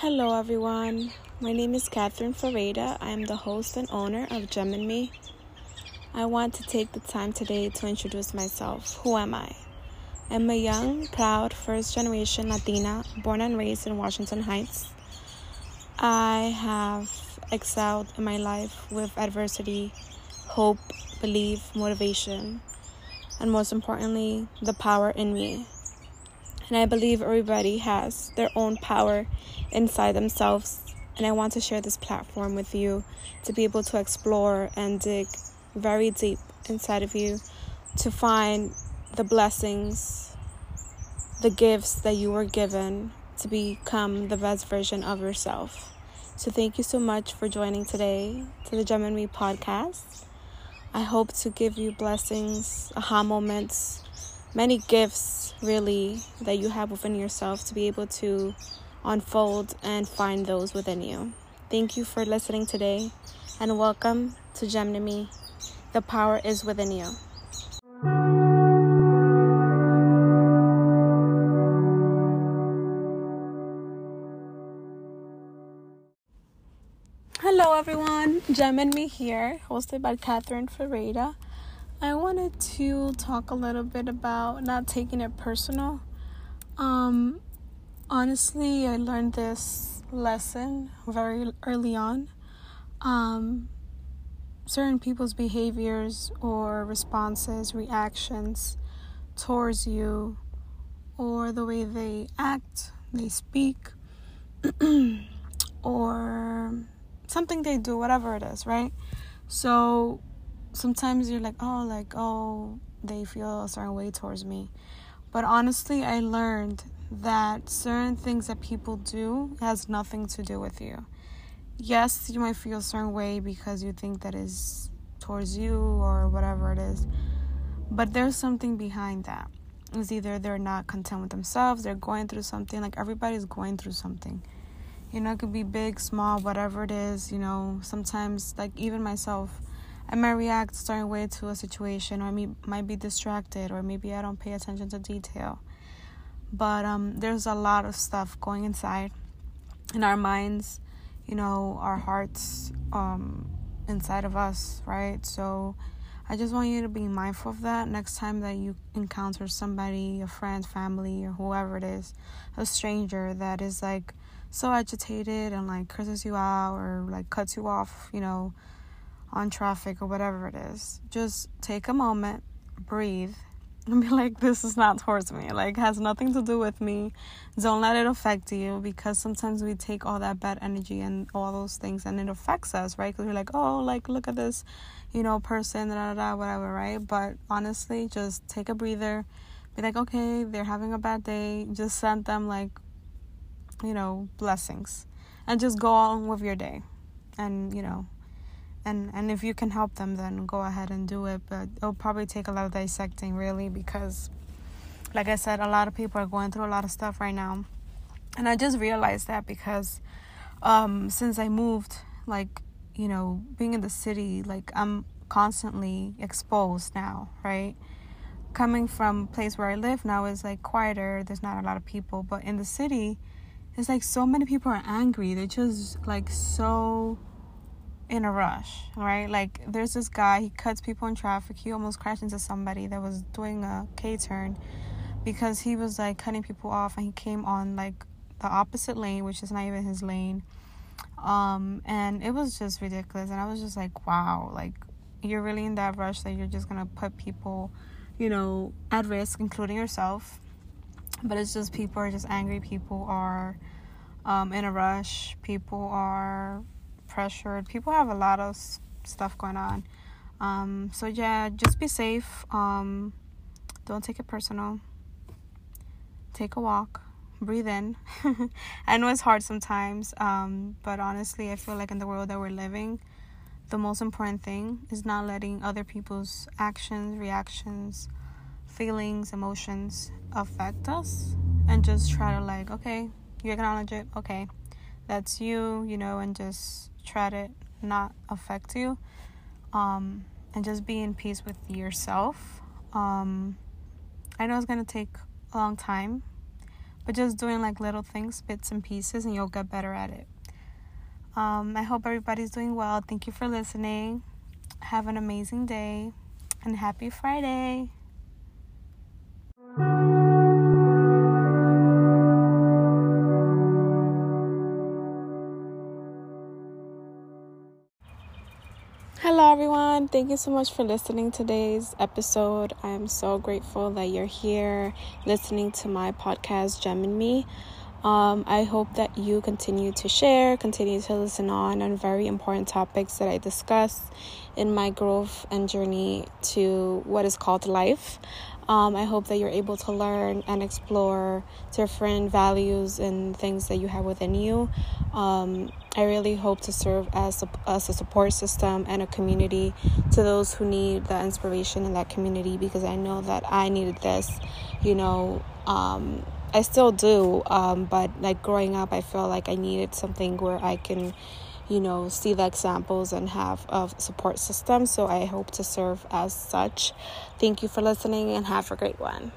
Hello, everyone. My name is Catherine Ferreira. I am the host and owner of Gem in Me. I want to take the time today to introduce myself. Who am I? I'm a young, proud, first generation Latina born and raised in Washington Heights. I have excelled in my life with adversity, hope, belief, motivation, and most importantly, the power in me. And I believe everybody has their own power inside themselves. And I want to share this platform with you to be able to explore and dig very deep inside of you to find the blessings, the gifts that you were given to become the best version of yourself. So, thank you so much for joining today to the Gem in Me podcast. I hope to give you blessings, aha moments, many gifts, really, that you have within yourself to be able to unfold and find those within you. Thank you for listening today and welcome to Gem in Me. The power is within you. Hello, everyone. Gem in Me here, hosted by Catherine Ferreira. I wanted to talk a little bit about not taking it personal. Um, honestly, I learned this lesson very early on. Um, certain people's behaviors or responses, reactions towards you, or the way they act, they speak, or something they do, whatever it is, right? So sometimes you're like, oh, like, oh, they feel a certain way towards me. But honestly, I learned that certain things that people do has nothing to do with you. Yes, you might feel a certain way because you think that is towards you or whatever it is. But there's something behind that. It's either they're not content with themselves, they're going through something, like everybody's going through something. You know, it could be big, small, whatever it is, you know, sometimes like even myself I might react a certain way to a situation, or I might be distracted, or maybe I don't pay attention to detail. But um, there's a lot of stuff going inside in our minds, you know, our hearts um, inside of us, right? So I just want you to be mindful of that next time that you encounter somebody, a friend, family, or whoever it is, a stranger that is like so agitated and like curses you out or like cuts you off, you know on traffic or whatever it is, just take a moment, breathe, and be like, this is not towards me. Like, has nothing to do with me. Don't let it affect you because sometimes we take all that bad energy and all those things and it affects us, right? Because we're like, oh, like, look at this, you know, person, da da da, whatever, right? But honestly, just take a breather. Be like, okay, they're having a bad day. Just send them, like, you know, blessings. And just go on with your day. And, you know, and and if you can help them then go ahead and do it. But it'll probably take a lot of dissecting really because like i said a lot of people are going through a lot of stuff right now. And i just realized that because um since i moved like you know being in the city like i'm constantly exposed now right? Coming from place where i live now is like quieter. There's not a lot of people. But in the city it's like so many people are angry. They're just like so in a rush, right? Like there's this guy, he cuts people in traffic. He almost crashed into somebody that was doing a K turn because he was like cutting people off and he came on like the opposite lane, which is not even his lane. Um and it was just ridiculous and I was just like, wow, like you're really in that rush that you're just going to put people, you know, at risk including yourself. But it's just people are just angry, people are um in a rush, people are pressured. People have a lot of stuff going on. Um, so yeah, just be safe. Um, don't take it personal. Take a walk. Breathe in. I know it's hard sometimes, um, but honestly, I feel like in the world that we're living, the most important thing is not letting other people's actions, reactions, feelings, emotions affect us, and just try to like, okay, you acknowledge it, okay, that's you, you know, and just try to not affect you um, and just be in peace with yourself. Um, I know it's going to take a long time, but just doing like little things, bits and pieces, and you'll get better at it. Um, I hope everybody's doing well. Thank you for listening. Have an amazing day and happy Friday. Everyone. Thank you so much for listening to today's episode. I am so grateful that you're here listening to my podcast, Gem in Me. Um, I hope that you continue to share, continue to listen on on very important topics that I discuss in my growth and journey to what is called life. Um, I hope that you're able to learn and explore different values and things that you have within you. Um, I really hope to serve as a, as a support system and a community to those who need that inspiration in that community because I know that I needed this, you know. Um, I still do, um, but like growing up, I felt like I needed something where I can you know, see the examples and have a support system. So I hope to serve as such. Thank you for listening and have a great one.